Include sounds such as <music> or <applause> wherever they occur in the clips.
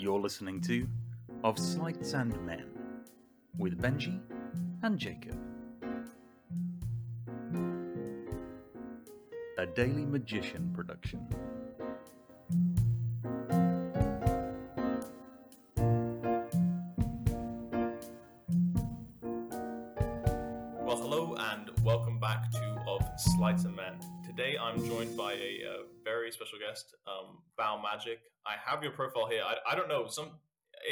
You're listening to Of Sleights and Men with Benji and Jacob. A Daily Magician production. Magic. I have your profile here. I, I don't know some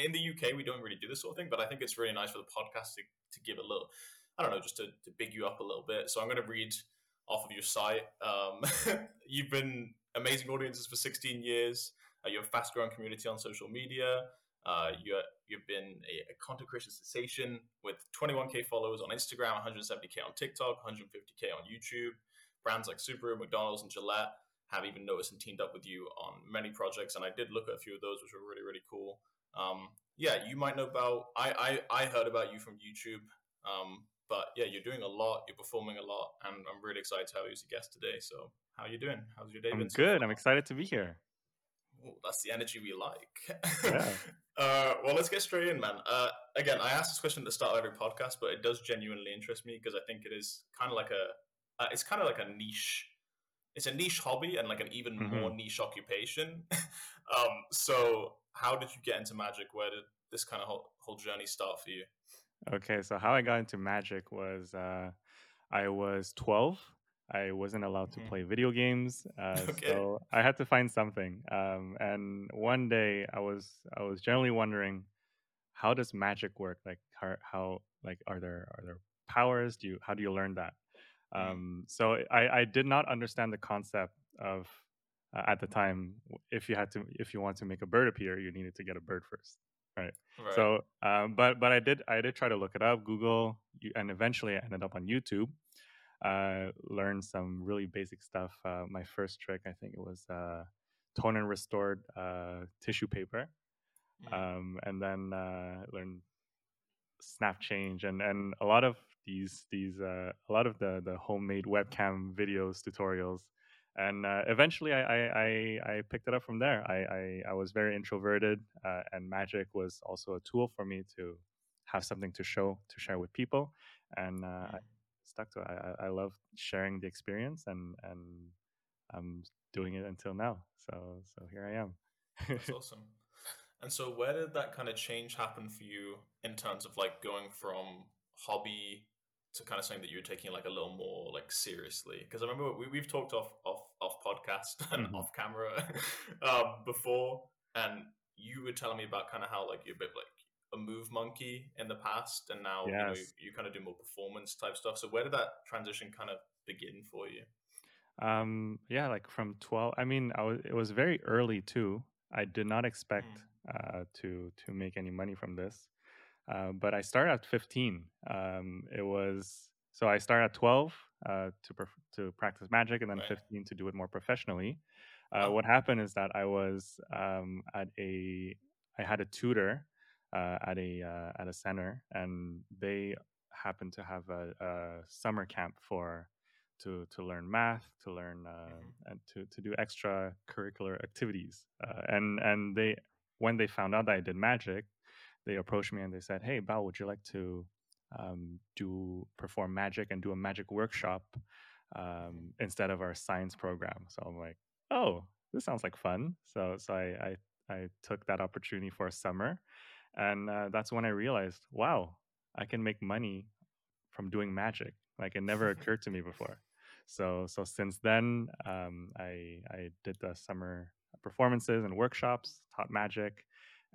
in the UK we don't really do this sort of thing, but I think it's really nice for the podcast to, to give a little, I don't know, just to, to big you up a little bit. So I'm going to read off of your site. Um, <laughs> you've been amazing audiences for 16 years. Uh, you have a fast growing community on social media. Uh, you, you've been a, a, content creation sensation with 21k followers on Instagram, 170k on TikTok, 150k on YouTube. Brands like Subaru, McDonald's, and Gillette have even noticed and teamed up with you on many projects. And I did look at a few of those, which were really, really cool. Um, yeah, you might know about. I, I I heard about you from YouTube. Um, but yeah, you're doing a lot. You're performing a lot, and I'm really excited to have you as a guest today. So, how are you doing? How's your day I'm been? good. I'm excited to be here. Ooh, that's the energy we like. Yeah. <laughs> uh, well, let's get straight in, man. Uh, again, I ask this question at the start of every podcast, but it does genuinely interest me because I think it is kind of like a, uh, it's kind of like a niche. It's a niche hobby and like an even Mhm. more niche occupation. <laughs> um, so, how did you get into magic? Where did this kind of whole, whole journey start for you? Okay, so how I got into magic was uh, I was 12. I wasn't allowed to Mhm. play video games, uh, <laughs> Okay. so I had to find something. Um, and one day, I was I was generally wondering, how does magic work? Like how, how like are there are there powers? Do you how do you learn that? Mm. Um, so I, I did not understand the concept of uh, at the time if you had to if you want to make a bird appear, you needed to get a bird first. Right. So, um, but but I did I did try to look it up, Google, you- and eventually I ended up on YouTube. Uh, learned some really basic stuff. Uh, my first trick, I think it was uh, tone and restored uh, tissue paper, Mm. um, and then uh, learned snap change and and a lot of these these uh, a lot of the the homemade webcam videos tutorials. And uh, eventually, I, I, I, I picked it up from there. I, I, I was very introverted, uh, and magic was also a tool for me to have something to show, to share with people. And uh, I Mm. stuck to it. I, I I love sharing the experience, and, and I'm doing it until now. So, so here I am. That's <laughs> awesome. And so, where did that kind of change happen for you in terms of like going from hobby to kind of something that you were taking like a little more like seriously? Because I remember we, we've talked off off off podcast <laughs> and Mhm. off camera um, before, and you were telling me about kind of how like you're a bit like a move monkey in the past, and now you know you, you kind of do more performance type stuff. So, where did that transition kind of begin for you? Um, yeah, like from 12. I mean, I was, it was very early too. I did not expect uh, to to make any money from this, uh, but I started at 15. Um, it was so I started at 12 uh, to perf- to practice magic, and then Right. 15 to do it more professionally. Uh, Oh. What happened is that I was um, at a I had a tutor uh, at a uh, at a center, and they happened to have a, a summer camp for to to learn math, to learn uh, Mhm. and to to do extracurricular activities. Uh, and and they when they found out that I did magic, they approached me and they said, "Hey, Bao, would you like to um, do perform magic and do a magic workshop um, instead of our science program?" So I'm like, "Oh, this sounds like fun." So so I I, I took that opportunity for a summer, and uh, that's when I realized, wow, I can make money from doing magic. Like it never <laughs> occurred to me before. So so since then, um, I I did the summer performances and workshops, taught magic,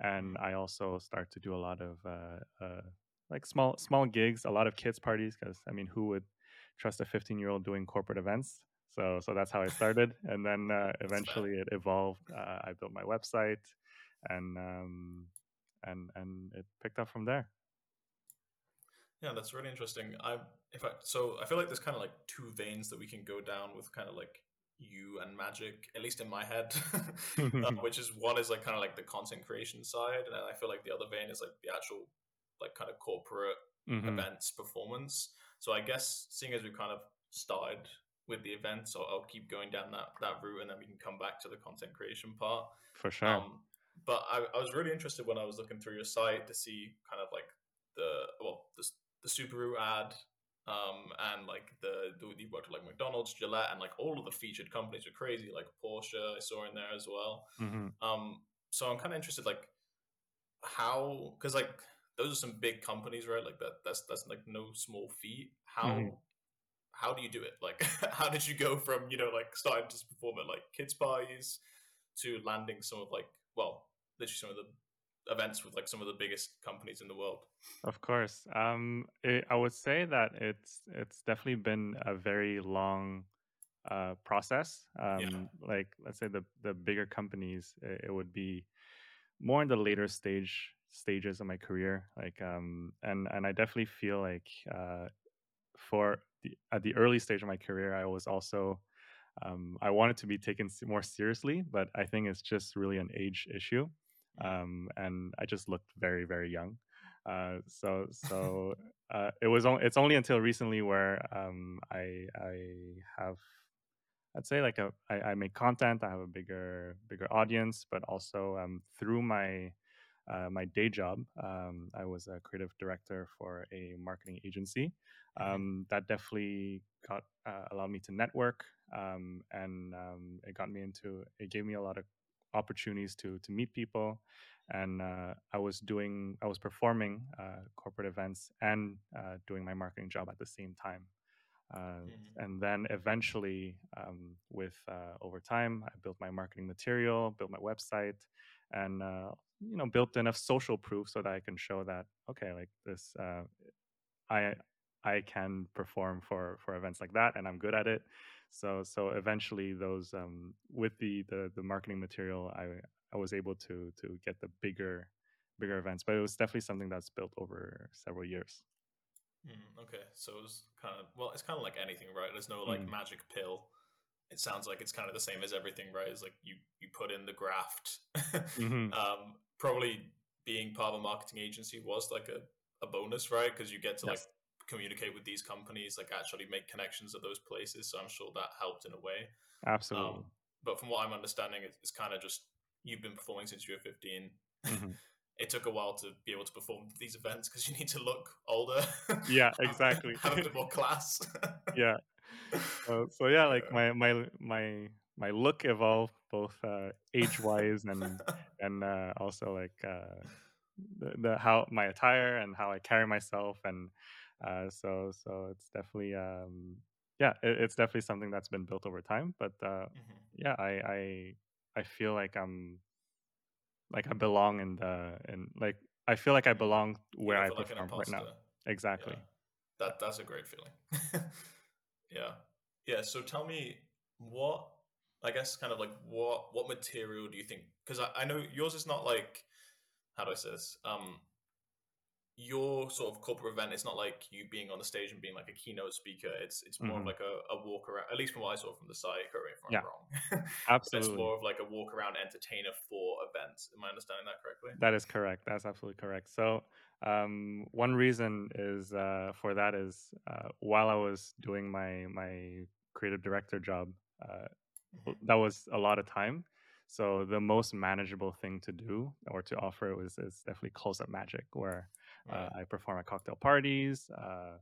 and I also start to do a lot of uh, uh, like small small gigs, a lot of kids parties. Because I mean, who would trust a 15 year old doing corporate events? So so that's how I started, <laughs> and then uh, eventually it evolved. Uh, I built my website, and um, and and it picked up from there. Yeah, that's really interesting. I if I so I feel like there's kind of like two veins that we can go down with kind of like you and magic, at least in my head. <laughs> uh, <laughs> which is one is like kind of like the content creation side, and I feel like the other vein is like the actual like kind of corporate Mhm. events performance. So I guess seeing as we've kind of started with the events, I'll, I'll keep going down that that route, and then we can come back to the content creation part. For sure. Um, but I, I was really interested when I was looking through your site to see kind of like the well the the Subaru ad um, and like the, the you worked with like McDonald's, Gillette, and like all of the featured companies are crazy. Like Porsche, I saw in there as well. Mm-hmm. Um, so I'm kind of interested, like how, because like those are some big companies, right? Like that, that's that's like no small feat. How Mhm. how do you do it? Like, <laughs> how did you go from you know like starting to perform at like kids parties to landing some of like well, literally some of the events with like some of the biggest companies in the world? Of course. Um, it, I would say that it's it's definitely been a very long uh, process. Um, Like let's say the the bigger companies, it, it would be more in the later stage stages of my career. Like um, and and I definitely feel like uh, for the, at the early stage of my career, I was also um, I wanted to be taken more seriously, but I think it's just really an age issue, um, and I just looked very very young. Uh, so so uh, it was on, it's only until recently where um, I I have I'd say like a I, I make content. I have a bigger bigger audience, but also um, through my uh, my day job, um, I was a creative director for a marketing agency. Mhm. Um, that definitely got uh, allowed me to network, um, and um, it got me into. It gave me a lot of opportunities to to meet people, and uh, I was doing I was performing uh, corporate events and uh, doing my marketing job at the same time. Uh, Mhm. and then eventually, um, with uh, over time, I built my marketing material, built my website, and uh, you know, built enough social proof so that I can show that okay, like this, uh, I I can perform for for events like that, and I'm good at it. So so eventually, those um, with the, the the marketing material, I I was able to to get the bigger bigger events, but it was definitely something that's built over several years. Mm, okay, so it's kind of well, it's kind of like anything, right? There's no like Mm. magic pill. It sounds like it's kind of the same as everything, right? It's like you you put in the graft. <laughs> Mhm. um, probably being part of a marketing agency was like a, a bonus, right? Because you get to like Yes. Communicate with these companies, like actually make connections at those places. So I'm sure that helped in a way. Absolutely. Um, but from what I'm understanding, it's, it's kind of just you've been performing since you were 15. Mhm. <laughs> it took a while to be able to perform these events because you need to look older. <laughs> Yeah, exactly. Have a bit more class. <laughs> yeah. So, so yeah, like my my my my look evolved both uh, age wise and and uh, also like uh, the, the how my attire and how I carry myself and uh, so so it's definitely um, yeah it, it's definitely something that's been built over time. But uh, Mhm. yeah, I I I feel like I'm like I belong in the and like I feel like I Mm. belong where I perform right now. Exactly. Yeah, that that's a great feeling. <laughs> yeah, yeah. So tell me what I guess kind of like what what material do you think? Because I, I know yours is not like how do I say this? Um, your sort of corporate event it's not like you being on the stage and being like a keynote speaker. It's it's more of Mhm. like a, a walk around. At least from what I saw from the site. Correct me if I'm Yeah. wrong. <laughs> but it's more of like a walk around entertainer for events. Am I understanding that correctly? That is correct. That's absolutely correct. So, um, one reason is uh, for that is uh, while I was doing my my creative director job, uh, Mhm. that was a lot of time. So the most manageable thing to do or to offer was is definitely close up magic, where Right. I perform at cocktail parties, uh,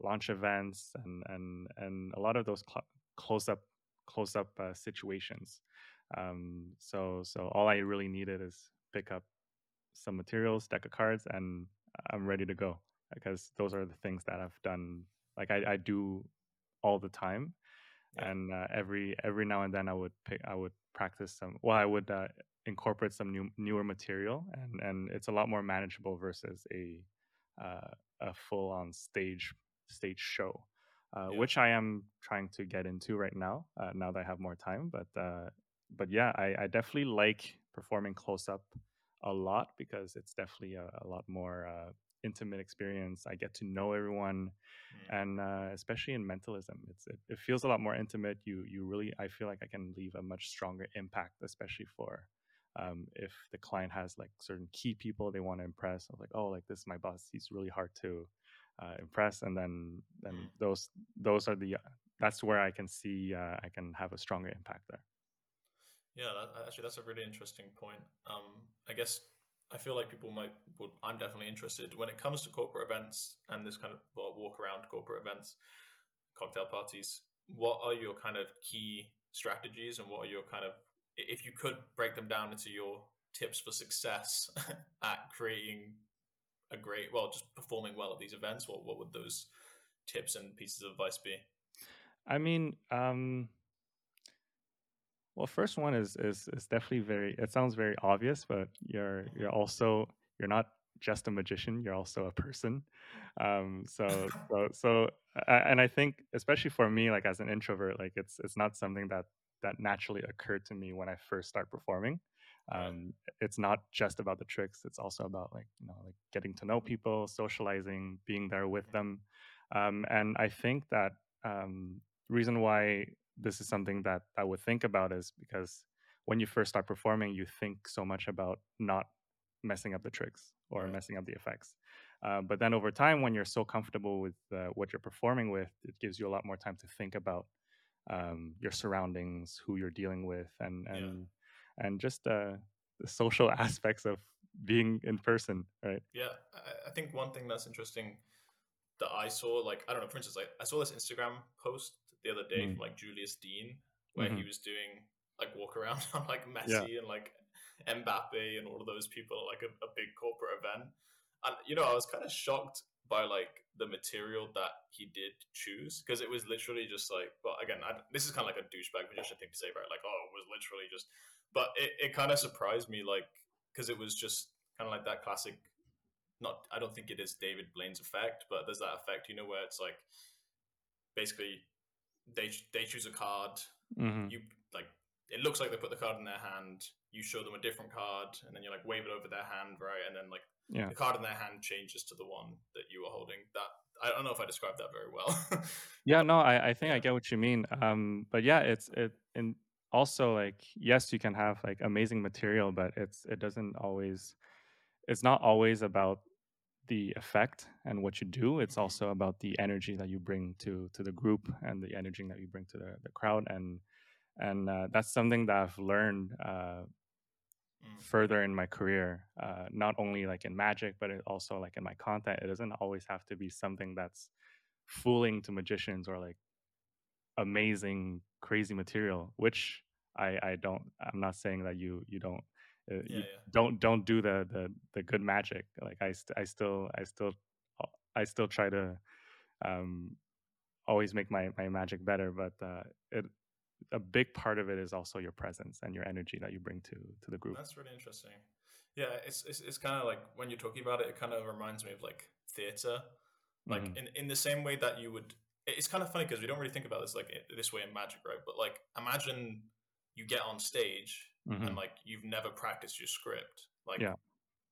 launch events, and and and a lot of those cl- close up close up uh, situations. Um, so so all I really needed is pick up some materials, deck of cards, and I'm ready to go because those are the things that I've done. Like I, I do all the time, Yeah. and uh, every every now and then I would pick, I would practice some. Well, I would uh, incorporate some new newer material, and and it's a lot more manageable versus a uh, a full on stage stage show. Uh, Yeah. which I am trying to get into right now. Uh, now that I have more time, but uh, but yeah, I, I definitely like performing close up a lot because it's definitely a, a lot more uh, intimate experience. I get to know everyone, Mm. and uh, especially in mentalism, it's it, it feels a lot more intimate. You you really I feel like I can leave a much stronger impact, especially for um, if the client has like certain key people they want to impress. I'm like, oh, like this is my boss. He's really hard to uh, impress, and then then <sighs> those those are the that's where I can see uh, I can have a stronger impact there. Yeah, that, actually, that's a really interesting point. Um, I guess I feel like people might. Would, I'm definitely interested when it comes to corporate events and this kind of well, walk around corporate events, cocktail parties. What are your kind of key strategies, and what are your kind of if you could break them down into your tips for success <laughs> at creating a great, well, just performing well at these events? What what would those tips and pieces of advice be? I mean, um, well, first one is is is definitely very. It sounds very obvious, but you're you're also you're not just a magician. You're also a person. Um, so <laughs> so so, and I think especially for me, like as an introvert, like it's it's not something that that naturally occurred to me when I first start performing. Um, it's not just about the tricks; it's also about like you know like getting to know people, socializing, being there with them, um, and I think that um, reason why this is something that I would think about is because when you first start performing, you think so much about not messing up the tricks or right. messing up the effects. Uh, but then over time, when you're so comfortable with uh, what you're performing with, it gives you a lot more time to think about um, your surroundings, who you're dealing with, and and yeah. and just uh, the social <laughs> aspects of being in person, right? Yeah, I, I think one thing that's interesting that I saw, like I don't know, for instance, like I saw this Instagram post the other day mm. from like Julius Dein, where mm-hmm. he was doing like walk around <laughs> on like Messi yeah. and like Mbappe and all of those people like a, a big corporate event. And you know, I was kind of shocked by like the material that he did choose because it was literally just like, well, again, I, this is kind of like a douchebag magician thing to say, right? Like, oh, it was literally just, but it, it kind of surprised me, like, because it was just kind of like that classic. Not, I don't think it is David Blaine's effect, but there's that effect, you know, where it's like basically they they choose a card. Mm-hmm. You it looks like they put the card in their hand. You show them a different card, and then you like wave it over their hand, right? And then like yeah. the card in their hand changes to the one that you are holding. That I don't know if I described that very well. <laughs> yeah, no, I, I think yeah. I get what you mean. Um, but yeah, it's it and also like yes, you can have like amazing material, but it's it doesn't always. It's not always about the effect and what you do it's mm-hmm. also about the energy that you bring to to the group and the energy that you bring to the, the crowd and and uh, that's something that i've learned uh, mm. further in my career uh, not only like in magic but it also like in my content it doesn't always have to be something that's fooling to magicians or like amazing crazy material which i i don't i'm not saying that you you don't uh, yeah, yeah. don't don't do the, the the good magic like i st- i still i still uh, i still try to um always make my my magic better but uh it a big part of it is also your presence and your energy that you bring to to the group that's really interesting yeah it's it's, it's kind of like when you're talking about it it kind of reminds me of like theater like mm-hmm. in in the same way that you would it's kind of funny because we don't really think about this like this way in magic right but like imagine you get on stage mm-hmm. and like you've never practiced your script, like yeah.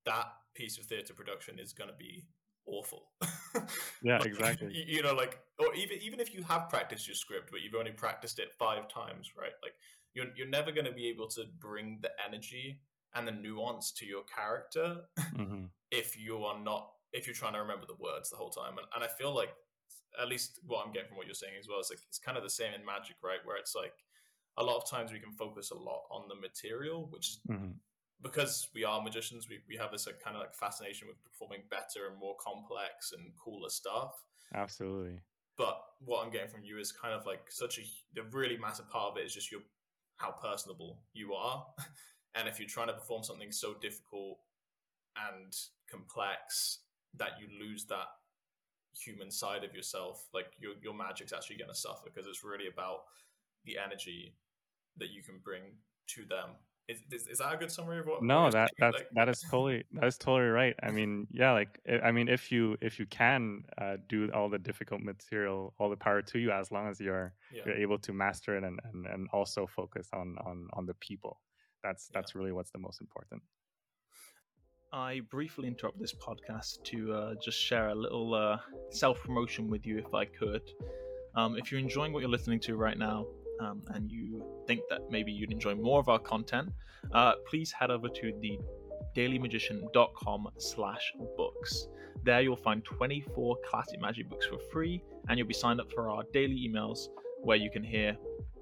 that piece of theater production is going to be awful. <laughs> yeah, like, exactly. You, you, know, like, or even even if you have practiced your script, but you've only practiced it five times, right? Like, you're you're never going to be able to bring the energy and the nuance to your character mm-hmm. <laughs> if you are not if you're trying to remember the words the whole time. And, and I feel like at least what I'm getting from what you're saying as well is like it's kind of the same in magic, right? Where it's like a lot of times we can focus a lot on the material, which is mm-hmm. Because we are magicians, we, we have this like, kind of like fascination with performing better and more complex and cooler stuff. Absolutely. But what I'm getting from you is kind of like such a the really massive part of it is just your how personable you are. <laughs> and if you're trying to perform something so difficult and complex that you lose that human side of yourself, like your your magic's actually going to suffer because it's really about the energy that you can bring to them. Is, is, is that a good summary of what? No, what that that's like? that is totally that is totally right. I mean, yeah, like I mean, if you if you can uh, do all the difficult material, all the power to you, as long as you're yeah. you're able to master it and, and and also focus on on on the people. That's that's yeah. really what's the most important. I briefly interrupt this podcast to uh, just share a little uh, self promotion with you, if I could. Um, if you're enjoying what you're listening to right now, um, and you think that maybe you'd enjoy more of our content, uh, please head over to the dailymagician.com slash books. There you'll find 24 classic magic books for free, and you'll be signed up for our daily emails where you can hear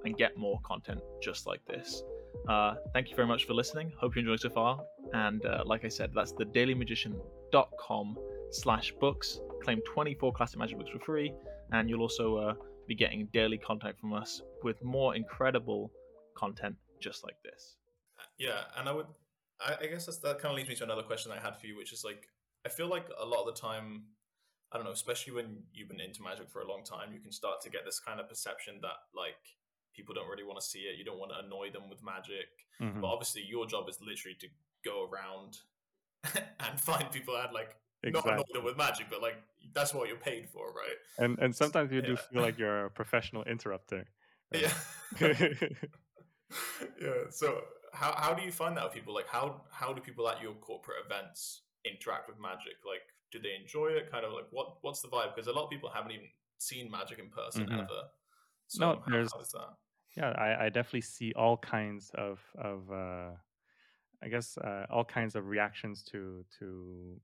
and get more content just like this. Uh, thank you very much for listening. Hope you enjoyed so far. And uh, like I said, that's the dailymagician.com slash books. Claim 24 classic magic books for free. And you'll also uh, be getting daily content from us with more incredible content just like this. Yeah, and I would, I, I guess that kind of leads me to another question I had for you, which is like, I feel like a lot of the time, I don't know, especially when you've been into magic for a long time, you can start to get this kind of perception that like people don't really want to see it. You don't want to annoy them with magic. Mhm. But obviously, your job is literally to go around <laughs> and find people that like not Exactly. annoy them with magic, but like that's what you're paid for, right? And and sometimes you do feel like you're a professional interrupter. Yeah. <laughs> yeah. So how how do you find that with people? Like how how do people at your corporate events interact with magic? Like do they enjoy it? Kind of like what what's the vibe? Because a lot of people haven't even seen magic in person Mhm. ever. So No, how- there's- how that? yeah, I, I definitely see all kinds of of uh, I guess uh, all kinds of reactions to to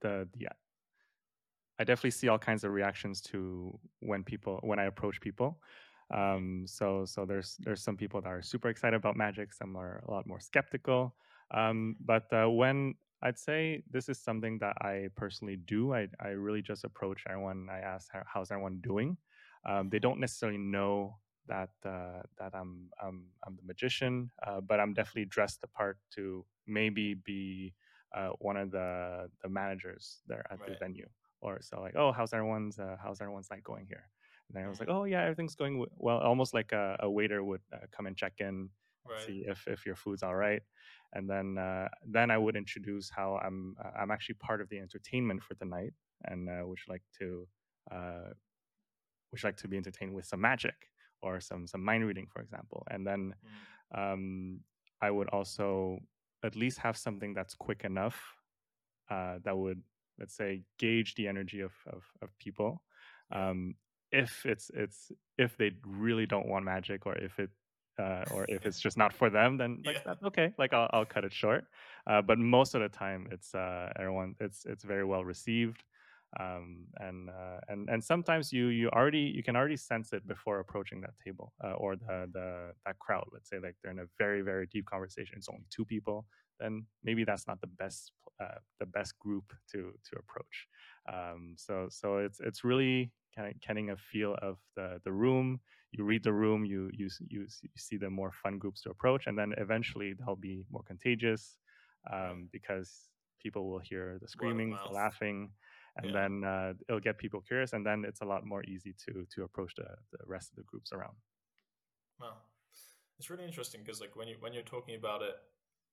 the the. I definitely see all kinds of reactions to when people when I approach people. Um, so so there's there's some people that are super excited about magic, some are a lot more skeptical. Um, but uh, when I'd say this is something that I personally do, I I really just approach everyone. I ask how, how's everyone doing. Um, they don't necessarily know that uh, that I'm I'm I'm the magician, uh, but I'm definitely dressed the part to maybe be uh, one of the the managers there at the venue. Or so like, oh, how's everyone's uh, how's everyone's night going here? And then I was like, Mhm. oh yeah, everything's going w- well. Almost like a, a waiter would uh, come and check in, Right. see if, if your food's all right, and then uh, then I would introduce how I'm uh, I'm actually part of the entertainment for the night, and uh, would like to uh, would like to be entertained with some magic or some some mind reading, for example, and then Mm. um, I would also at least have something that's quick enough uh, that would let's say gauge the energy of of, of people. Um, if it's it's if they really don't want magic or if it uh, or if it's just not for them, then like Yeah. that's okay. Like I'll I'll cut it short. Uh, but most of the time, it's uh, everyone it's it's very well received. Um, and uh, and and sometimes you you already you can already sense it before approaching that table uh, or the the that crowd. Let's say like they're in a very very deep conversation. It's only two people. Then maybe that's not the best uh, the best group to to approach. Um, so so it's it's really kind of getting a feel of the the room. You read the room. You you you, see the more fun groups to approach, and then eventually they'll be more contagious um, because people will hear the screaming, the laughing, and Yeah. then uh, it'll get people curious, and then it's a lot more easy to to approach the the rest of the groups around. Wow, it's really interesting because like when you when you're talking about it,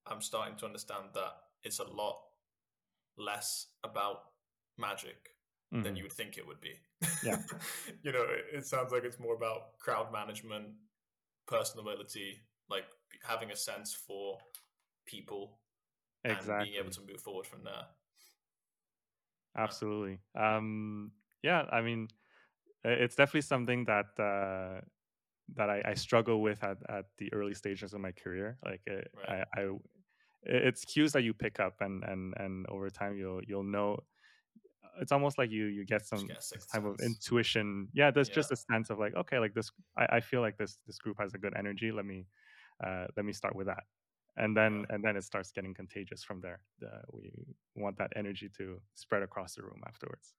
I'm starting to understand that it's a lot less about magic than Mhm. you would think it would be. Yeah. <laughs> you know, it, it sounds like it's more about crowd management, personability, like having a sense for people and being able to move forward from there. Absolutely. Um, yeah, I mean, it's definitely something that uh, that I, I struggle with at, at the early stages of my career. Like, it, Right. I, I, it's cues that you pick up, and and and over time you'll you'll know. It's almost like you you get some type of intuition. Yeah, there's Yeah. just a sense of like, okay, like this. I, I feel like this this group has a good energy. Let me uh, let me start with that and then and then it starts getting contagious from there. The, we want that energy to spread across the room afterwards.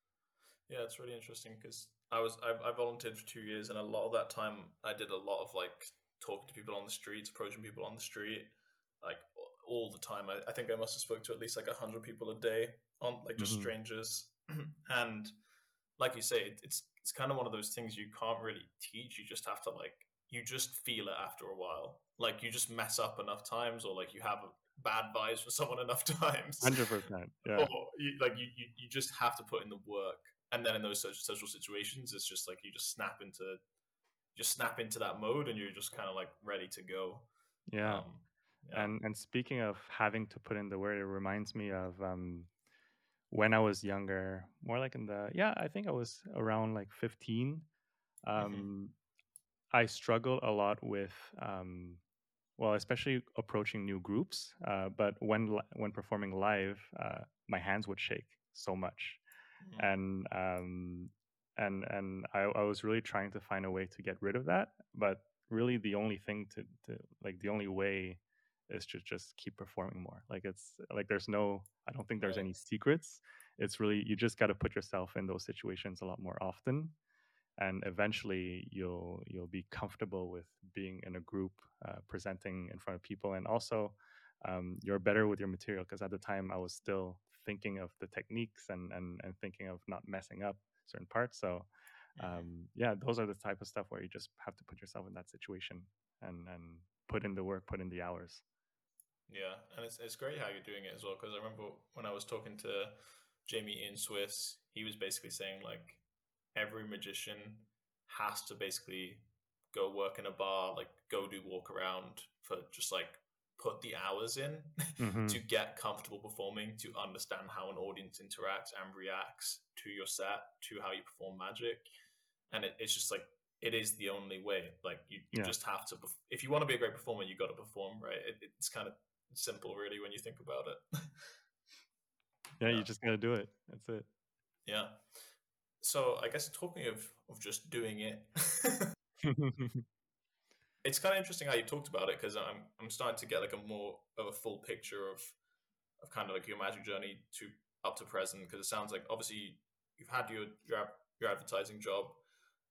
Yeah, it's really interesting because I was I, I volunteered for two years, and a lot of that time I did a lot of like talking to people on the streets, approaching people on the street, like all the time. I, I think I must have spoke to at least like a hundred people a day on like just Mhm. strangers, <clears throat> and like you say, it, it's it's kind of one of those things you can't really teach. You just have to like you just feel it after a while. Like you just mess up enough times, or like you have bad vibes for someone <laughs> enough times, Hundred percent. Yeah. or you, like you, you you just have to put in the work and then in those social, situations it's just like you just snap into just snap into that mode and you're just kind of like ready to go Yeah. um, yeah. And and speaking of having to put in the word, it reminds me of um, when I was younger, more like in the yeah, I think I was around like fifteen. Um, I struggled a lot with um, well, especially approaching new groups. Uh, but when when performing live, uh, my hands would shake so much, Mhm. and um, and and I, I was really trying to find a way to get rid of that. But really the only thing to, to like the only way is to just keep performing more. Like it's like there's no I don't think there's Right. any secrets. It's really you just got to put yourself in those situations a lot more often and eventually you'll you'll be comfortable with being in a group uh, presenting in front of people and also um, you're better with your material because at the time i was still thinking of the techniques and, and and thinking of not messing up certain parts so Mhm. um, yeah those are the type of stuff where you just have to put yourself in that situation and and put in the work put in the hours Yeah, and it's it's great how you're doing it as well. Because I remember when I was talking to Jamie Ian Swiss, he was basically saying like every magician has to basically go work in a bar, like go do walk around for just like put the hours in Mhm. <laughs> to get comfortable performing, to understand how an audience interacts and reacts to your set, to how you perform magic, and it, it's just like it is the only way. Like you, you Yeah. just have to. If you want to be a great performer, you got to perform, right? It, it's kind of simple, really, when you think about it. yeah <laughs> Yeah. you just gotta do it that's it yeah. So I guess talking of of just doing it, <laughs> <laughs> it's kind of interesting how you talked about it because I'm I'm starting to get like a more of a full picture of of kind of like your magic journey to up to present because it sounds like obviously you've had your your your advertising job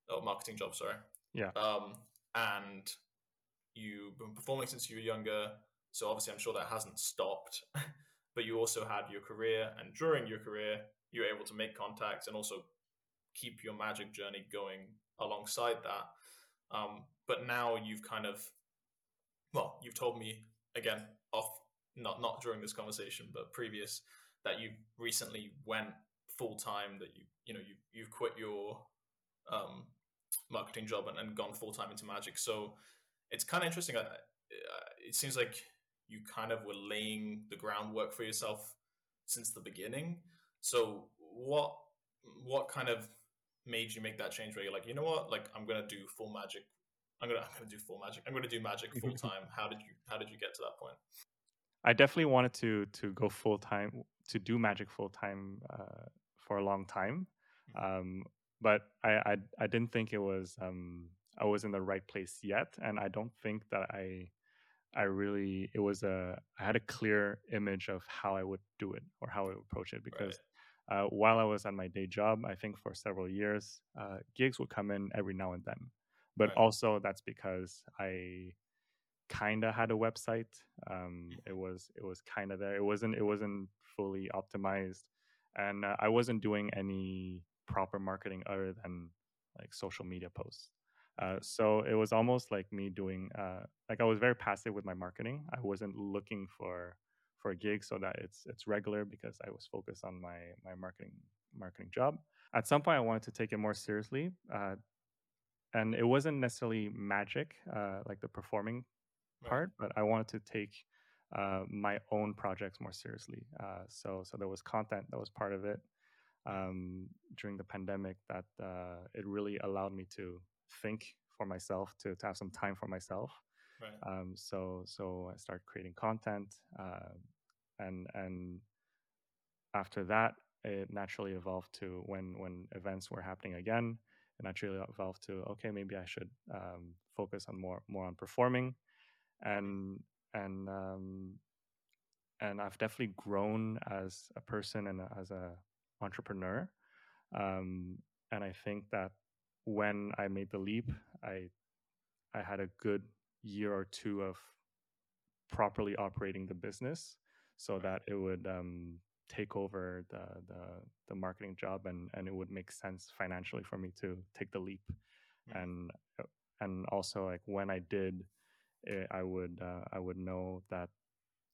or marketing job, sorry. Yeah. Um, and you've been performing since you were younger, so obviously I'm sure that hasn't stopped. <laughs> but you also had your career, and during your career, you were able to make contacts and also keep your magic journey going alongside that. Um, but now you've kind of, well, you've told me again off, not not during this conversation, but previous, that you recently went full time. That you you know you you've quit your um, marketing job and, and gone full time into magic. So it's kind of interesting. Uh, it seems like you kind of were laying the groundwork for yourself since the beginning. So what what kind of made you make that change where you're like, you know what, like I'm gonna do full magic. I'm gonna <laughs> I'm gonna do full magic. I'm gonna do magic full <laughs> time. how did you how did you get to that point? I definitely wanted to to go full time to do magic full time uh, for a long time, um, but I, I I didn't think it was um, I was in the right place yet, and I don't think that I I really it was a I had a clear image of how I would do it or how I would approach it because uh, while I was at my day job, I think for several years, uh, gigs would come in every now and then, but Right. also that's because I kind of had a website. Um, it was it was kind of there. It wasn't it wasn't fully optimized, and uh, I wasn't doing any proper marketing other than like social media posts. Uh, so it was almost like me doing uh, like I was very passive with my marketing. I wasn't looking for for a gig so that it's it's regular because I was focused on my my marketing marketing job. At some point, I wanted to take it more seriously, uh, and it wasn't necessarily magic, uh, like the performing Right. part, but I wanted to take uh, my own projects more seriously. Uh, so so there was content that was part of it um, during the pandemic that uh, it really allowed me to think for myself, to, to have some time for myself. Right. Um, so so I started creating content, uh, and and after that, it naturally evolved to when when events were happening again. It naturally evolved to okay, maybe I should um, focus on more more on performing, and and um, and I've definitely grown as a person and as a entrepreneur. Um, and I think that when I made the leap, I I had a good year or two of properly operating the business so Right. that it would um, take over the, the the marketing job and and it would make sense financially for me to take the leap Mhm. and and also like when I did it, I would uh, I would know that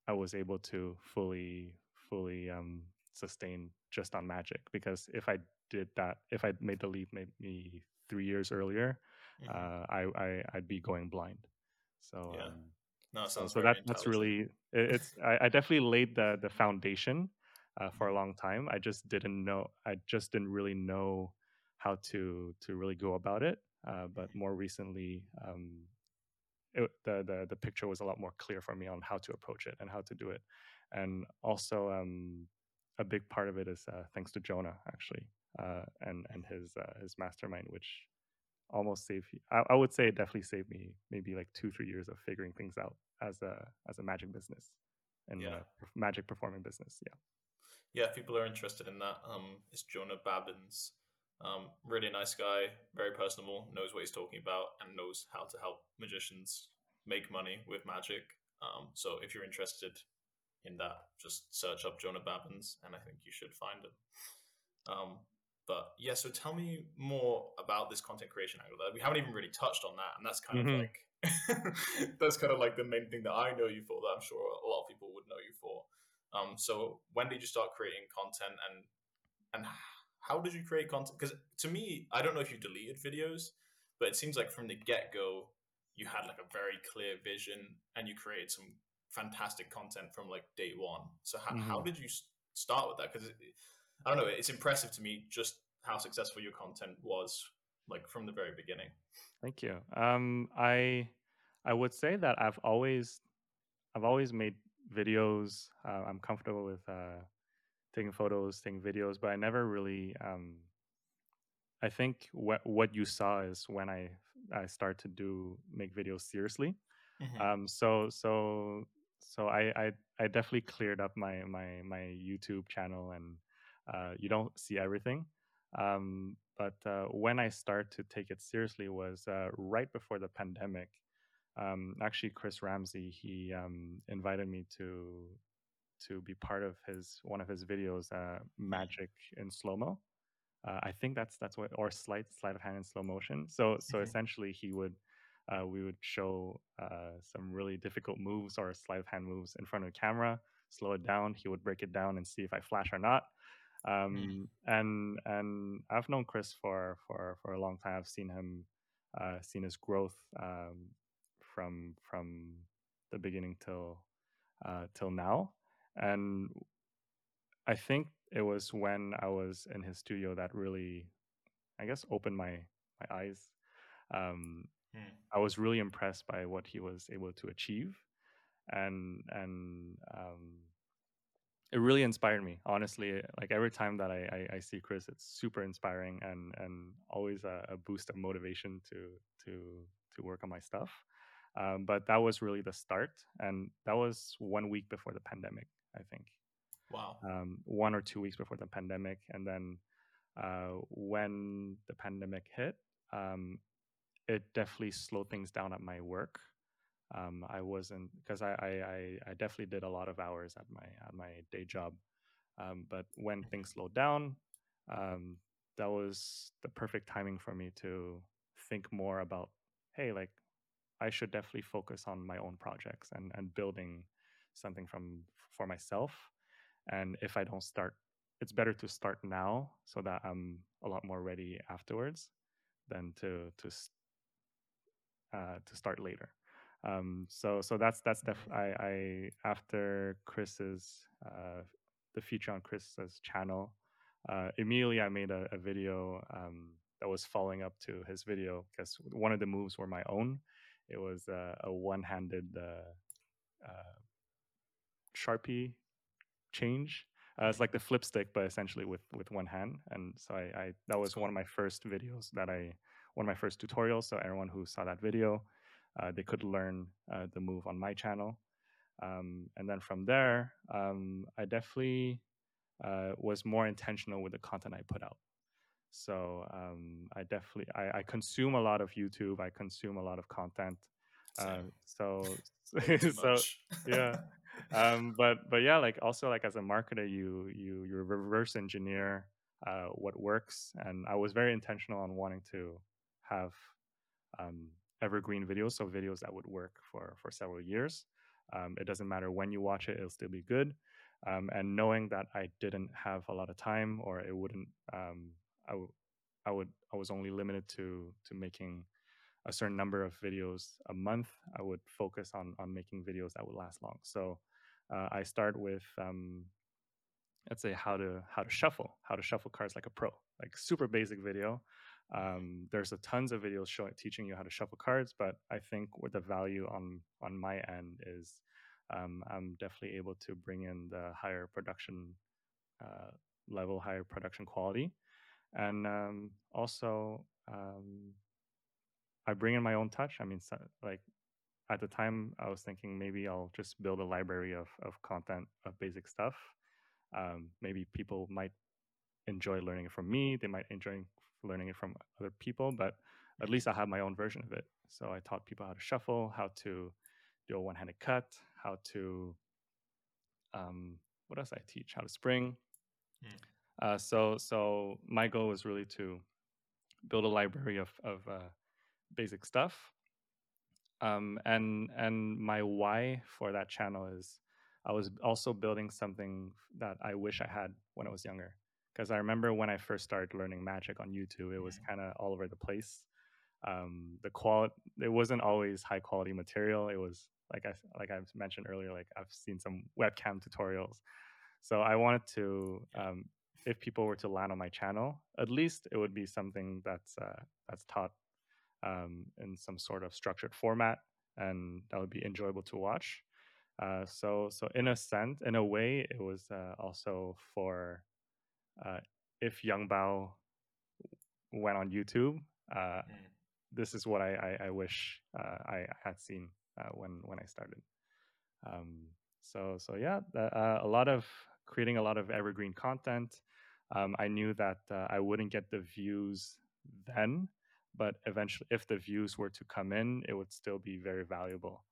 I was able to fully fully um, sustain just on magic because if I did that if I made the leap maybe three years earlier Mhm. uh, I, I I'd be going blind so Yeah. um, no, so, so that that's really it, it's I, I definitely laid the the foundation uh, for a long time. I just didn't know I just didn't really know how to to really go about it uh, but more recently um, it, the, the the picture was a lot more clear for me on how to approach it and how to do it. And also um, a big part of it is uh, thanks to Jonah actually uh, and and his uh, his mastermind which almost saved. I, I would say it definitely saved me maybe like two three years of figuring things out as a as a magic business and Yeah. magic performing business. Yeah. Yeah, if people are interested in that, um, it's Jonah Babins. Um, really nice guy, very personable, knows what he's talking about, and knows how to help magicians make money with magic. Um, so if you're interested in that, just search up Jonah Babins, and I think you should find him. Um, but yeah, so tell me more about this content creation angle. We haven't even really touched on that, and that's kind Mhm. of like <laughs> that's kind of like the main thing that I know you for. That I'm sure a lot of people would know you for. Um, so when did you start creating content, and and how did you create content? Because to me, I don't know if you deleted videos, but it seems like from the get go, you had like a very clear vision, and you created some fantastic content from like day one. So how, how did you start with that? Because I don't know, it's impressive to me just how successful your content was, like from the very beginning. Thank you. Um, I I would say that I've always I've always made videos. Uh, I'm comfortable with uh, taking photos, taking videos, but I never really. Um, I think what what you saw is when I I start to do make videos seriously. Um, so so so I, I I definitely cleared up my my my YouTube channel, and uh, you don't see everything. Um, but uh, when I start to take it seriously was uh, right before the pandemic. Um, actually, Chris Ramsey he um, invited me to to be part of his one of his videos, uh, Magic in slow mo. Uh, I think that's that's what or sleight sleight of hand in slow motion. So so essentially he would uh, we would show uh, some really difficult moves or sleight of hand moves in front of the camera, slow it down. He would break it down and see if I flash or not. Um, And and I've known Chris for for for a long time. I've seen him, uh, seen his growth um, from from the beginning till uh, till now. And I think it was when I was in his studio that really, I guess, opened my my eyes. Um, Hmm. I was really impressed by what he was able to achieve, and and um, it really inspired me. Honestly, like every time that I, I, I see Chris, it's super inspiring and and always a, a boost of motivation to to to work on my stuff. Um, but that was really the start, and that was one week before the pandemic, I think Wow. um, one or two weeks before the pandemic, and then uh, when the pandemic hit, um, it definitely slowed things down at my work. Um, I wasn't because I, I, I I definitely did a lot of hours at my at my day job, um, but when things slowed down, um, that was the perfect timing for me to think more about hey like I should definitely focus on my own projects and and building something from for myself. And if i don't start it's better to start now so that i'm a lot more ready afterwards than to to uh, to start later um so so that's that's def- I, I after chris's uh the feature on chris's channel uh immediately i made a, a video um that was following up to his video because one of the moves were my own it was uh, a one-handed uh, uh, sharpie change. It's like the flip stick, but essentially with with one hand. And so I, I that was one of my first videos that I one of my first tutorials. So everyone who saw that video, uh, they could learn uh, the move on my channel. Um, and then from there, um, I definitely uh, was more intentional with the content I put out. So um, I definitely I, I consume a lot of YouTube. I consume a lot of content. Uh, so <laughs> <laughs> so yeah <laughs> um but but yeah like also like as a marketer you you you reverse engineer uh what works and i was very intentional on wanting to have um evergreen videos so videos that would work for for several years um it doesn't matter when you watch it it'll still be good um and knowing that i didn't have a lot of time or it wouldn't um i, w- I would i was only limited to to making a certain number of videos a month, I would focus on on making videos that would last long. So uh, I start with um, let's say how to how to shuffle, how to shuffle cards like a pro, like super basic video. Um, there's a tons of videos showing teaching you how to shuffle cards, but I think what the value on on my end is um, I'm definitely able to bring in the higher production uh, level, higher production quality, and um, also um, I bring in my own touch. I mean, so, like at the time, I was thinking maybe I'll just build a library of of content of basic stuff. Um, maybe people might enjoy learning from me. They might enjoy learning it from other people, but at least I have my own version of it. So I taught people how to shuffle, how to do a one-handed cut, how to um, what else I teach? How to spring. Mm. Uh, so so my goal is really to build a library of of uh, basic stuff. Um, and and my why for that channel is I was also building something that I wish I had when I was younger. Because I remember when I first started learning magic on YouTube, it was kind of all over the place. Um, the quality it wasn't always high quality material. It was like I like I mentioned earlier, like I've seen some webcam tutorials. So I wanted to, um, if people were to land on my channel, at least it would be something that's uh, that's taught um, in some sort of structured format, and that would be enjoyable to watch. Uh, so so in a sense, in a way, it was uh, also for uh, if Young Bao went on YouTube. Uh, mm. This is what I I, I wish uh, I had seen uh, when when I started. Um, so so yeah, uh, a lot of creating a lot of evergreen content. Um, I knew that uh, I wouldn't get the views then, but eventually, if the views were to come in, it would still be very valuable.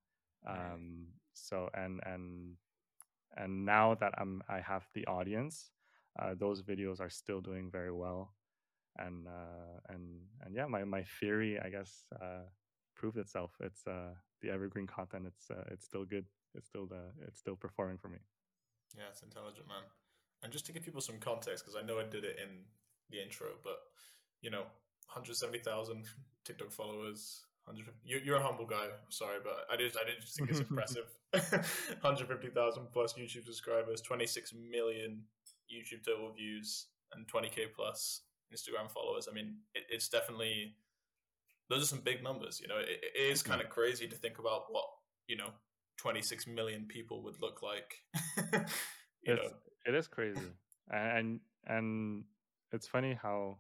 Um, so and and and now that I'm I have the audience, uh, those videos are still doing very well, and uh, and and yeah, my my theory, I guess, uh, proved itself. It's uh, the evergreen content. It's uh, it's still good. It's still the it's still performing for me. Yeah, it's intelligent, man. And just to give people some context, because I know I did it in the intro, but you know, 170,000 <laughs> TikTok followers. 100, you're, you're a humble guy. Sorry, but I did I did just think it's <laughs> impressive. <laughs> 150,000 plus YouTube subscribers, 26 million YouTube total views, and 20k plus Instagram followers. I mean, it, it's definitely those are some big numbers. You know, it, it is kind of crazy to think about what you know 26 million people would look like. <laughs> you it's, know, it is crazy, and and it's funny how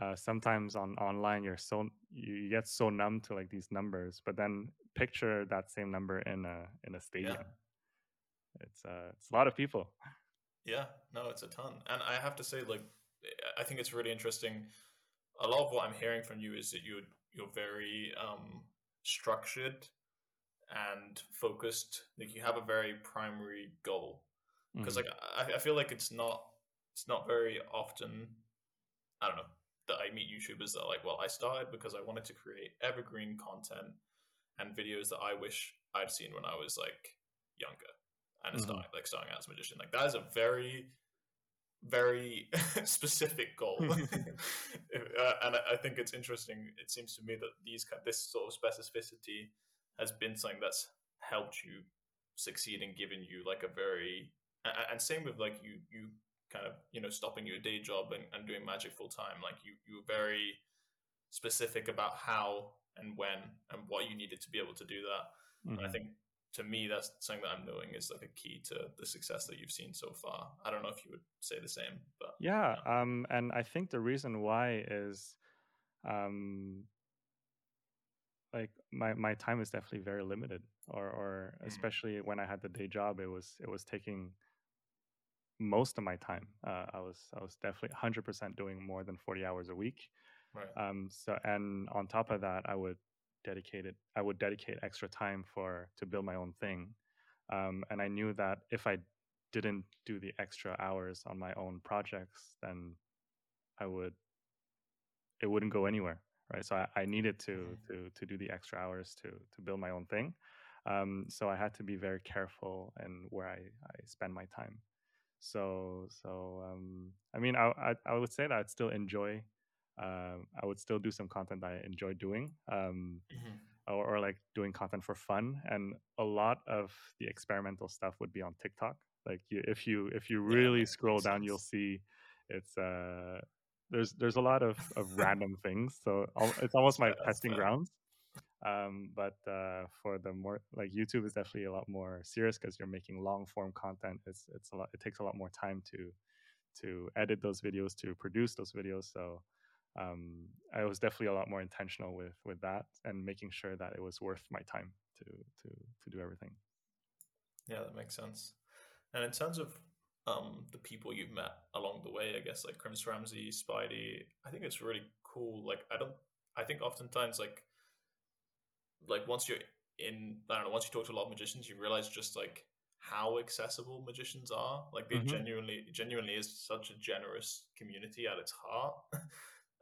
uh, sometimes on online you're so you get so numb to like these numbers, but then picture that same number in a in a stadium. Yeah. It's uh it's a lot of people. Yeah, no, it's a ton, and I have to say, like, I think it's really interesting. A lot of what I'm hearing from you is that you're you're very um, structured and focused. Like you have a very primary goal. Because mm-hmm. like I, I feel like it's not it's not very often I don't know that I meet YouTubers that are like, well, I started because I wanted to create evergreen content and videos that I wish I'd seen when I was like younger and mm-hmm. starting like starting out as a magician. Like that is a very very <laughs> specific goal, <laughs> <laughs> uh, and I think it's interesting. It seems to me that these kind, this sort of specificity has been something that's helped you succeed and given you like a very and same with like you you kind of you know stopping your day job and, and doing magic full time like you you were very specific about how and when and what you needed to be able to do that mm-hmm. and i mm-hmm. think to me, that's something that I'm knowing is like a key to the success that you've seen so far. I don't know if you would say the same, but yeah. Um, and I think the reason why is, um, like my my time is definitely very limited, or or mm. especially when I had the day job, it was it was taking most of my time. Uh, I was I was definitely 100% doing more than 40 hours a week. Right. Um, so and on top of that, I would dedicated i would dedicate extra time for to build my own thing. Um, and i knew that if i didn't do the extra hours on my own projects then i would it wouldn't go anywhere right? So i, I needed to mm-hmm. to to do the extra hours to to build my own thing. Um, so i had to be very careful in where i i spend my time. So so um, i mean I, I i would say that i'd still enjoy um, I would still do some content I enjoy doing, um, mm-hmm. or, or, like doing content for fun. And a lot of the experimental stuff would be on TikTok. Like you, if you if you really yeah, scroll down, sense. you'll see it's uh, there's there's a lot of, of <laughs> random things. So it's almost my yeah, testing grounds. Um, but uh, for the more like YouTube is definitely a lot more serious because you're making long form content. It's it's a lot. It takes a lot more time to to edit those videos to produce those videos. So um, I was definitely a lot more intentional with with that and making sure that it was worth my time to to to do everything. Yeah, that makes sense. And in terms of um, the people you've met along the way, I guess like Chris Ramsey, Spidey, I think it's really cool. Like I don't, I think oftentimes like, like once you're in, I don't know, once you talk to a lot of magicians, you realize just like how accessible magicians are. Like they mm-hmm. genuinely, genuinely is such a generous community at its heart. <laughs>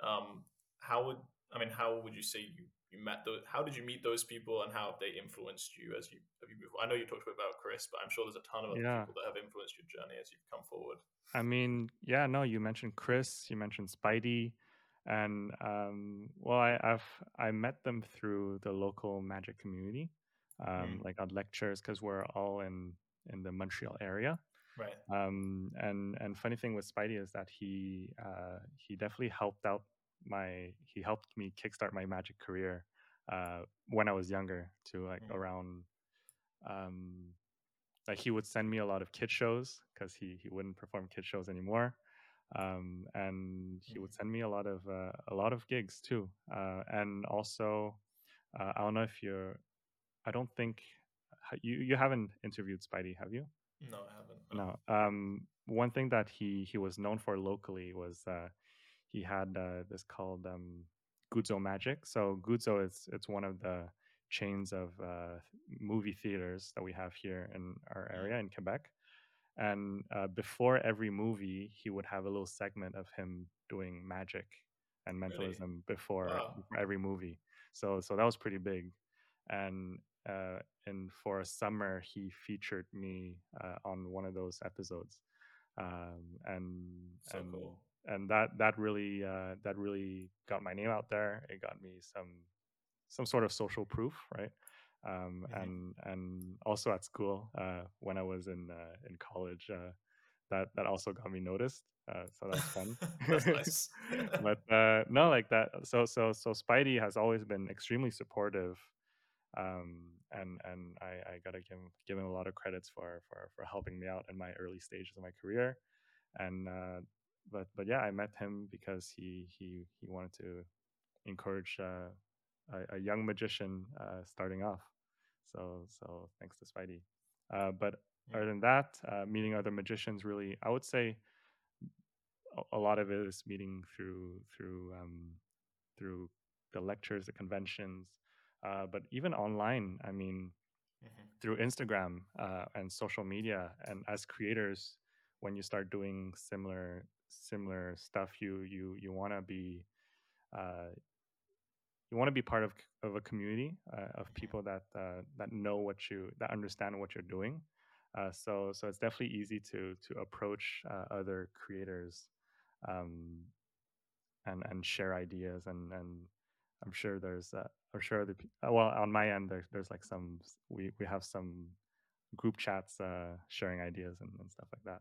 um, how would I mean? How would you say you you met those how did you meet those people and how have they influenced you as you have you moved i know you talked about chris but i'm sure there's a ton of other yeah. people that have influenced your journey as you've come forward i mean yeah no you mentioned chris you mentioned spidey and um, well I, have i met them through the local magic community um, mm. like on lectures because we're all in in the montreal area right um, and and funny thing with spidey is that he uh, he definitely helped out my he helped me kickstart my magic career uh, when I was younger to like mm-hmm. around um, like he would send me a lot of kid shows because he he wouldn't perform kid shows anymore um, and he would mm-hmm. send me a lot of uh, a lot of gigs too uh, and also uh, I don't know if you're I don't think you you haven't interviewed Spidey have you no I haven't no, no. um one thing that he he was known for locally was uh, he had uh, this called um, Guzzo Magic. So Guzzo is it's one of the chains of uh, movie theaters that we have here in our mm. area in Quebec. And uh, before every movie, he would have a little segment of him doing magic and mentalism really? before, wow. every movie. So so that was pretty big. And uh, and for a summer, he featured me uh, on one of those episodes. Um, and so and cool and that that really uh, that really got my name out there. It got me some some sort of social proof, right? Um, mm-hmm. And and also at school uh, when I was in uh, in college, uh, that that also got me noticed. Uh, so that's fun. <laughs> that's <laughs> nice. <laughs> but uh, no, like that. So so so Spidey has always been extremely supportive. Um, and and I, I gotta give give him a lot of credits for for for helping me out in my early stages of my career, and uh, but but yeah, I met him because he he he wanted to encourage uh, a, a, young magician uh, starting off. So so thanks to Spidey. Uh, but yeah. other than that, uh, meeting other magicians really, I would say a, a lot of it is meeting through through um, through the lectures, the conventions, uh, but even online. I mean. Mm-hmm. Through Instagram uh, and social media, and as creators, when you start doing similar similar stuff, you you you want to be uh, you want to be part of of a community uh, of people that uh, that know what you that understand what you're doing. Uh, so so it's definitely easy to to approach uh, other creators um, and and share ideas and and I'm sure there's uh, I'm sure the well on my end there's there's like some we we have some group chats uh, sharing ideas and, and stuff like that.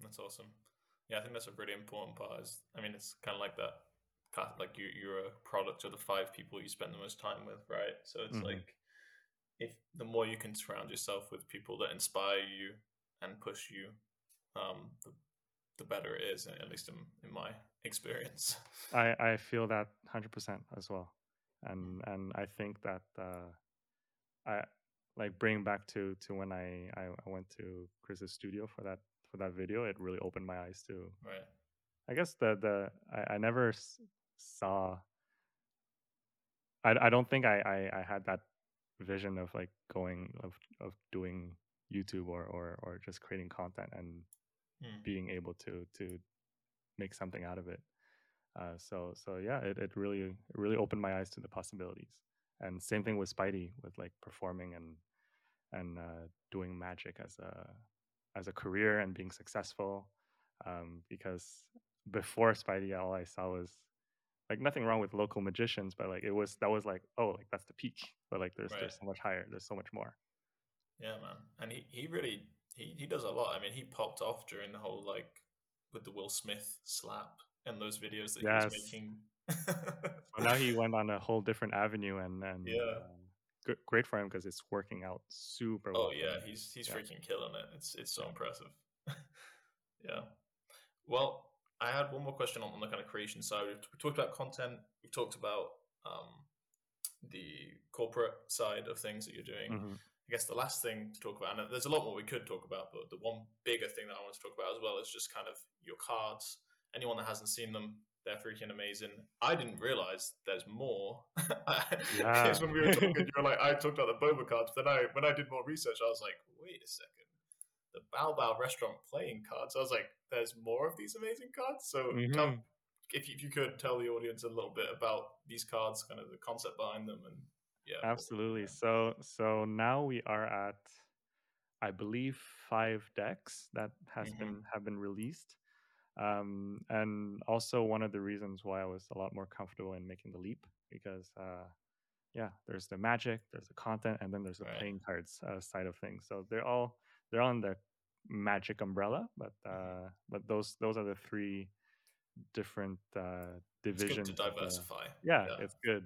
That's awesome. Yeah, I think that's a really important part. Is I mean, it's kind of like that. Like you, you're a product of the five people you spend the most time with, right? So it's mm-hmm. like if the more you can surround yourself with people that inspire you and push you, um, the, the better it is. At least in, in my <laughs> experience. I I feel that hundred percent as well, and and I think that uh, I like bring back to to when I, I went to Chris's studio for that for that video, it really opened my eyes to. Right. I guess the the I, I never s- saw. I I don't think I, I I had that vision of like going of of doing YouTube or or or just creating content and mm. being able to to make something out of it. Uh, so so yeah, it, it really it really opened my eyes to the possibilities. And same thing with Spidey with like performing and and uh, doing magic as a as a career and being successful. Um, because before Spidey, all I saw was like nothing wrong with local magicians, but like it was that was like oh like that's the peak, but like there's right. there's so much higher, there's so much more. Yeah, man, and he he really he he does a lot. I mean, he popped off during the whole like with the Will Smith slap and those videos that yes. he was making. <laughs> so now he went on a whole different avenue and and yeah. Uh, great for him because it's working out super oh, well. Oh yeah, he's he's yeah. freaking killing it. It's it's so impressive. <laughs> yeah. Well, I had one more question on, on the kind of creation side. We talked about content. We talked about um, the corporate side of things that you're doing. Mhm. I guess the last thing to talk about, and there's a lot more we could talk about, but the one bigger thing that I want to talk about as well is just kind of your cards. Anyone that hasn't seen them, they're freaking amazing. I didn't realize there's more. <laughs> Yeah. When we were talking, you were like, I talked about the boba cards. but Then I, when I did more research, I was like, wait a second, the Bao Bao restaurant playing cards. I was like, there's more of these amazing cards. So tell, Mhm. if, you, if you could tell the audience a little bit about these cards, kind of the concept behind them, and yeah, Absolutely. So so now we are at, I believe, five decks that has Mhm. been have been released. Um, and also one of the reasons why I was a lot more comfortable in making the leap because uh, yeah, there's the magic, there's the content, and then there's the Right. playing cards uh, side of things. So they're all they're on the magic umbrella, but Mm-hmm. uh, but those those are the three different uh, It's good divisions. to the- diversify. yeah, it's good.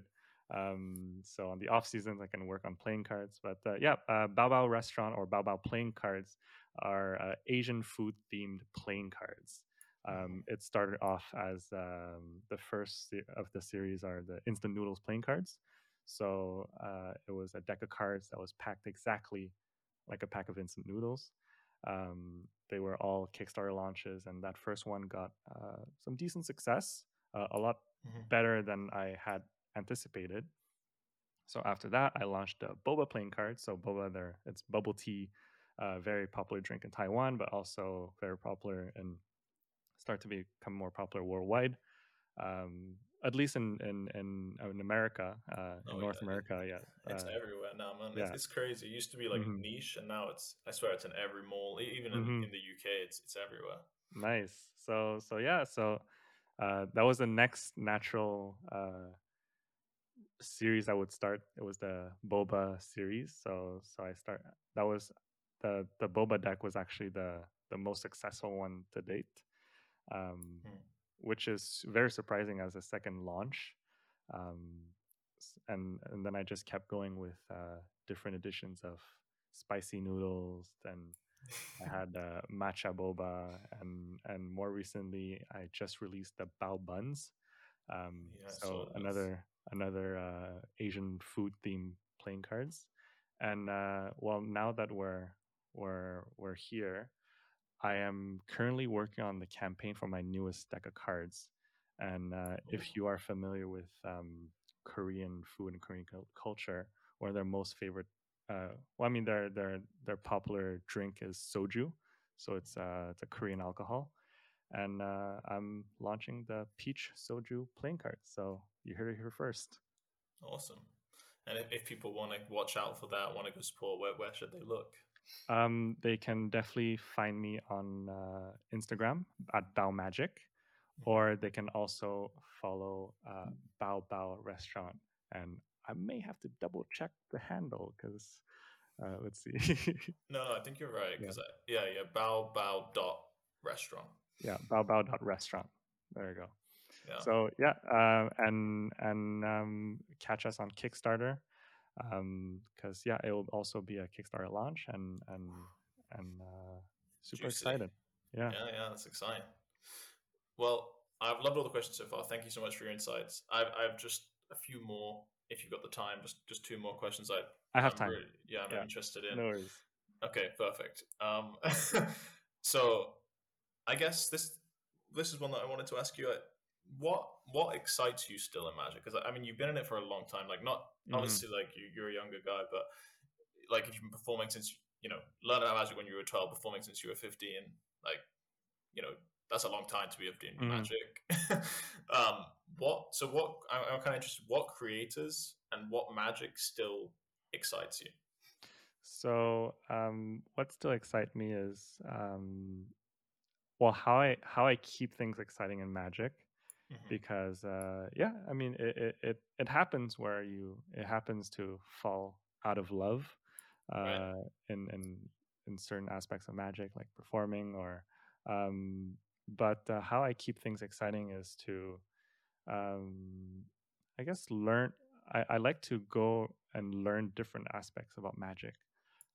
Um, so on the off seasons, I can work on playing cards. But uh, yeah, uh, Bao Bao Restaurant or Bao Bao playing cards are uh, Asian food themed playing cards. Um, it started off as um, the first se- of the series are the instant noodles playing cards. So uh, it was a deck of cards that was packed exactly like a pack of instant noodles. Um, they were all Kickstarter launches, and that first one got uh, some decent success, uh, a lot Mhm. better than I had anticipated. So after that, I launched a boba playing card. So boba, there it's bubble tea, uh, very popular drink in Taiwan, but also very popular and start to become more popular worldwide. Um, at least in in in, in America, uh, in Oh, North yeah, America, yeah, It's uh, everywhere now, man. It's, yeah. it's crazy. It used to be like Mhm. niche, and now it's. I swear, it's in every mall. Even in, Mhm. in the UK, it's it's everywhere. Nice. So so yeah, so uh, that was the next natural uh, series I would start. It was the Boba series. So so I start that was the the Boba deck was actually the the most successful one to date, um, Hmm. which is very surprising as a second launch. Um, and and then I just kept going with uh, different editions of spicy noodles. Then I <laughs> had uh, matcha boba, and and more recently, I just released the bao buns. Um, Yeah, so another another uh, Asian food theme playing cards. And uh, well, now that we're we're we're here, I am currently working on the campaign for my newest deck of cards. And uh, if you are familiar with um, Korean food and Korean culture, one of their most favorite uh, well, I mean, their their their popular drink is soju, so it's uh, it's a Korean alcohol, and uh, I'm launching the peach soju playing card. So you heard it here first. Awesome. And if, if people want to watch out for that, want to go support, where where should they look? Um, they can definitely find me on uh, Instagram at Bao Magic, or they can also follow uh, Bao Bao Restaurant. And I may have to double check the handle because uh, let's see. <laughs> No, no, I think you're right. Yeah. Because yeah, yeah, bao bao dot restaurant. yeah, Bao Bao dot restaurant. There you go. Yeah. So yeah, uh, and and um, catch us on Kickstarter because yeah, it will also be a Kickstarter launch and and and uh, super Juicy. excited. Yeah. yeah, yeah, that's exciting. Well, I've loved all the questions so far. Thank you so much for your insights. I've, I've just a few more, if you've got the time, just just two more questions. I I have I'm time. really- yeah, I'm Yeah. interested in. No worries. Okay, perfect. Um, <laughs> so I guess this this is one that I wanted to ask you. What what excites you still in Magic? Because I mean, you've been in it for a long time. Like, not Mhm. obviously like you, you're a younger guy, but like if you've been performing since you know learning about Magic when you were 12, performing since you were 15, like you know that's a long time to be doing Mhm. Magic. <laughs> um, what? So what? I'm, I'm kind of interested. What creators and what Magic still excites you? So um, what still excites me is um, well how I how I keep things exciting in Magic Mhm. because uh, yeah, I mean it, it it it happens where you it happens to fall out of love uh, Right. in in in certain aspects of Magic like performing or um, but uh, how I keep things exciting is to um, I guess learn. I, I like to go and learn different aspects about magic.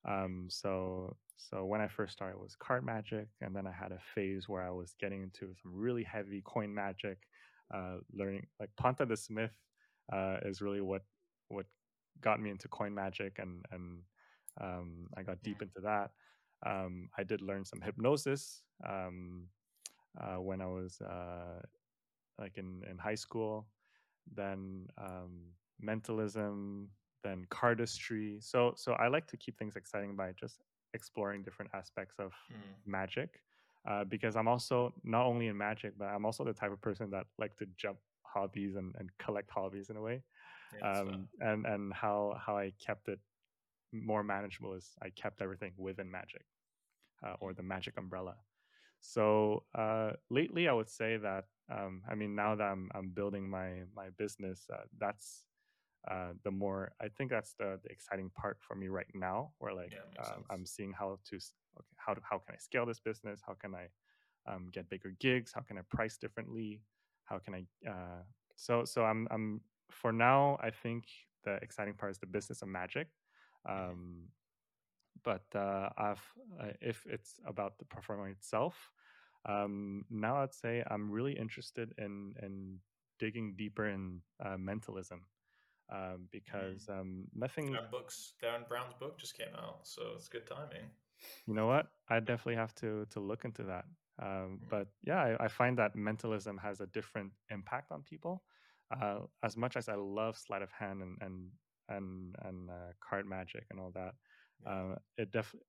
Um, so so when I first started, it was card magic, and then I had a phase where I was getting into some really heavy coin magic, uh, learning like Ponta the Smith uh, is really what what got me into coin magic, and and um, I got deep into that. Um, I did learn some hypnosis um, uh, when I was uh, like in in high school. Then um, mentalism, then cardistry. So so I like to keep things exciting by just exploring different aspects of Mm. magic. Uh, because I'm also not only in magic, but I'm also the type of person that like to jump hobbies and, and collect hobbies in a way. Yeah. Um, and and how how I kept it more manageable is I kept everything within magic uh, or the magic umbrella. So uh, lately, I would say that um, I mean now that I'm I'm building my my business, uh, that's uh, the more I think that's the, the exciting part for me right now, where like Yeah, um. I'm seeing how to okay, how to, how can I scale this business? How can I um, get bigger gigs? How can I price differently? How can I uh, so so I'm I'm for now I think the exciting part is the business of magic. Mhm. Um, but uh, I've uh, if it's about the performance itself, um, now I'd say I'm really interested in in digging deeper in uh, mentalism um, because um, nothing. Derren books, Derren Brown's book just came out, so it's good timing. You know what? I definitely have to to look into that. Um, but yeah, I, I find that mentalism has a different impact on people. Uh, as much as I love sleight of hand and and and and uh, card magic and all that, uh, it definitely.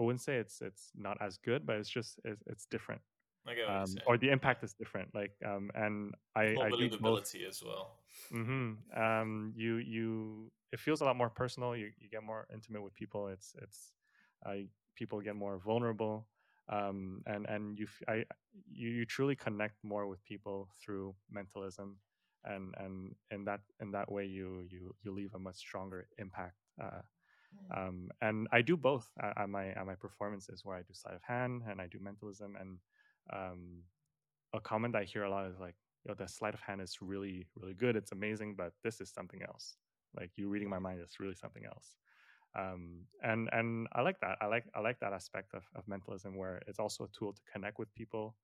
I wouldn't say it's it's not as good, but it's just it's, it's different, I get what you're um, or the impact is different. Like, um, and I More I do both. believability as well. hmm Um, you you it feels a lot more personal. You you get more intimate with people. It's it's uh, people get more vulnerable, um, and and you I you, you truly connect more with people through mentalism, and and in that in that way you you you leave a much stronger impact. Uh, Mm. um, and I do both at, at my at my performances where I do sleight of hand and I do mentalism. And um, a comment I hear a lot is like, "Yo, the sleight of hand is really really good. It's amazing, but this is something else. Like you reading my mind is really something else." Um, and and I like that. I like I like that aspect of, of mentalism where it's also a tool to connect with people.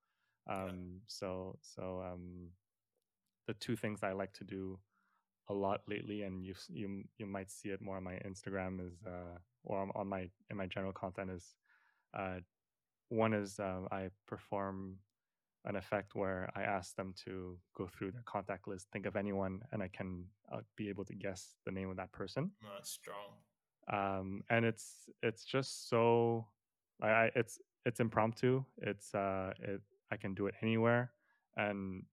Um, so so um, the two things I like to do a lot lately, and you you you might see it more on my Instagram is uh, or on, on my in my general content is uh, one is uh, I perform an effect where I ask them to go through their contact list, think of anyone, and I can uh, be able to guess the name of that person. No, that's strong. Um, and it's it's just so I, I it's it's impromptu. It's uh it I can do it anywhere, and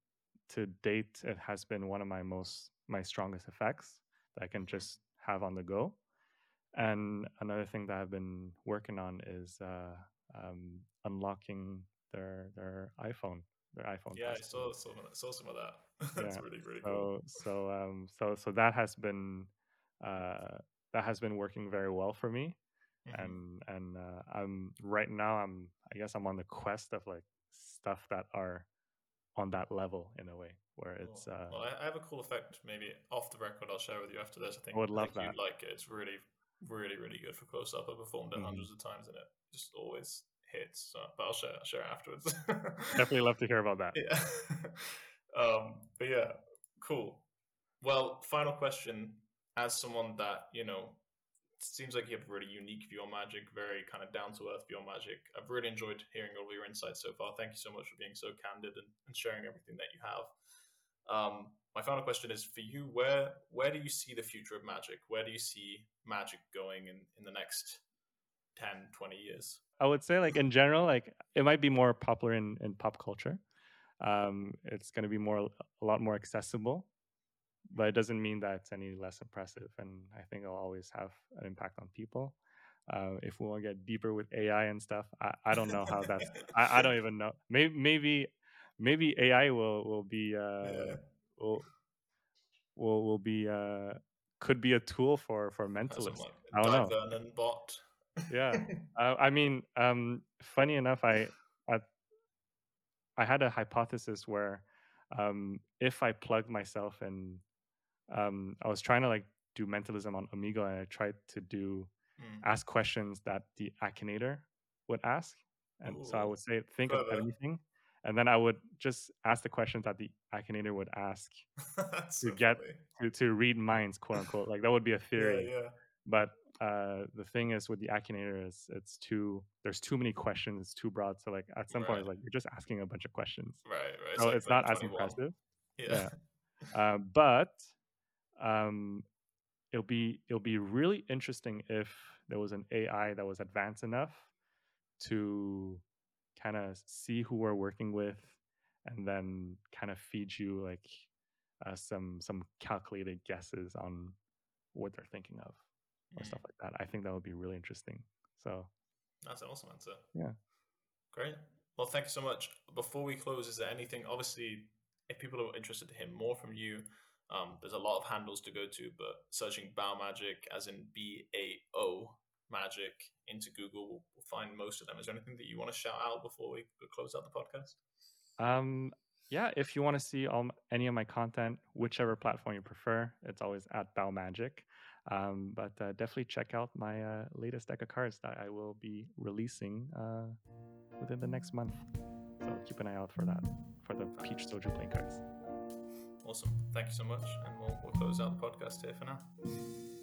to date, it has been one of my most my strongest effects that I can just have on the go. And another thing that I've been working on is uh, um, unlocking their their iPhone, their iPhone. Yeah, I saw some, saw some of that. <laughs> that's Yeah, really, really cool. So so um so so that has been uh that has been working very well for me Mhm. and and uh, I'm right now I'm I guess I'm on the quest of like stuff that are on that level in a way where it's uh well, I, have a cool effect. Maybe off the record, I'll share with you after this. I think I would love I that. you'd like it. It's really, really, really good for close up. I performed it Mhm. hundreds of times, in it just always hits. So, but I'll share, I'll share afterwards. <laughs> definitely love to hear about that. Yeah. <laughs> um, but yeah, cool. Well, final question. As someone that, you know, seems like you have a really unique view on magic, very kind of down to earth view on magic. I've really enjoyed hearing all of your insights so far. Thank you so much for being so candid and, and sharing everything that you have. Um, my final question is for you where where do you see the future of magic? Where do you see magic going in, in the next 10, 20 years? I would say like in general like it might be more popular in in pop culture. Um it's going to be more a lot more accessible but it doesn't mean that it's any less impressive and i think it'll always have an impact on people uh, if we want to get deeper with ai and stuff i, I don't know how that's I, I don't even know maybe maybe maybe ai will will be uh Yeah. will will will be uh could be a tool for for mentalists like I don't know. Vernon bot. Yeah. uh, i mean um funny enough i i i had a hypothesis where um if i plugged myself in um i was trying to like do mentalism on amigo and i tried to do Mm. ask questions that the Akinator would ask. And so I would say, think of anything. And then I would just ask the questions that the Akinator would ask <laughs> to so get to, to read minds, quote unquote. Like that would be a theory. Yeah, yeah. But uh, the thing is with the Akinator is it's too there's too many questions, it's too broad. So like at some point it's like you're just asking a bunch of questions. Right, right. So like it's not as 2021. impressive. Yeah. <laughs> Uh, but um, it'll be it'll be really interesting if there was an AI that was advanced enough to kind of see who we're working with and then kind of feed you like uh, some some calculated guesses on what they're thinking of or Mm. stuff like that. I think that would be really interesting. So That's an awesome answer. Yeah. Great. Well, thank you so much. Before we close, is there anything, obviously, if people are interested to hear more from you, um, there's a lot of handles to go to, but searching Bao Magic, as in B A O Magic, into Google will will find most of them. Is there anything that you want to shout out before we close out the podcast? Um, yeah, if you want to see all, any of my content, whichever platform you prefer, it's always at Bao Magic. Um, but uh, definitely check out my uh, latest deck of cards that I will be releasing uh, within the next month. So keep an eye out for that, for the Peach Soju playing cards. Awesome. Thank you so much. And we'll, we'll close out the podcast here for now.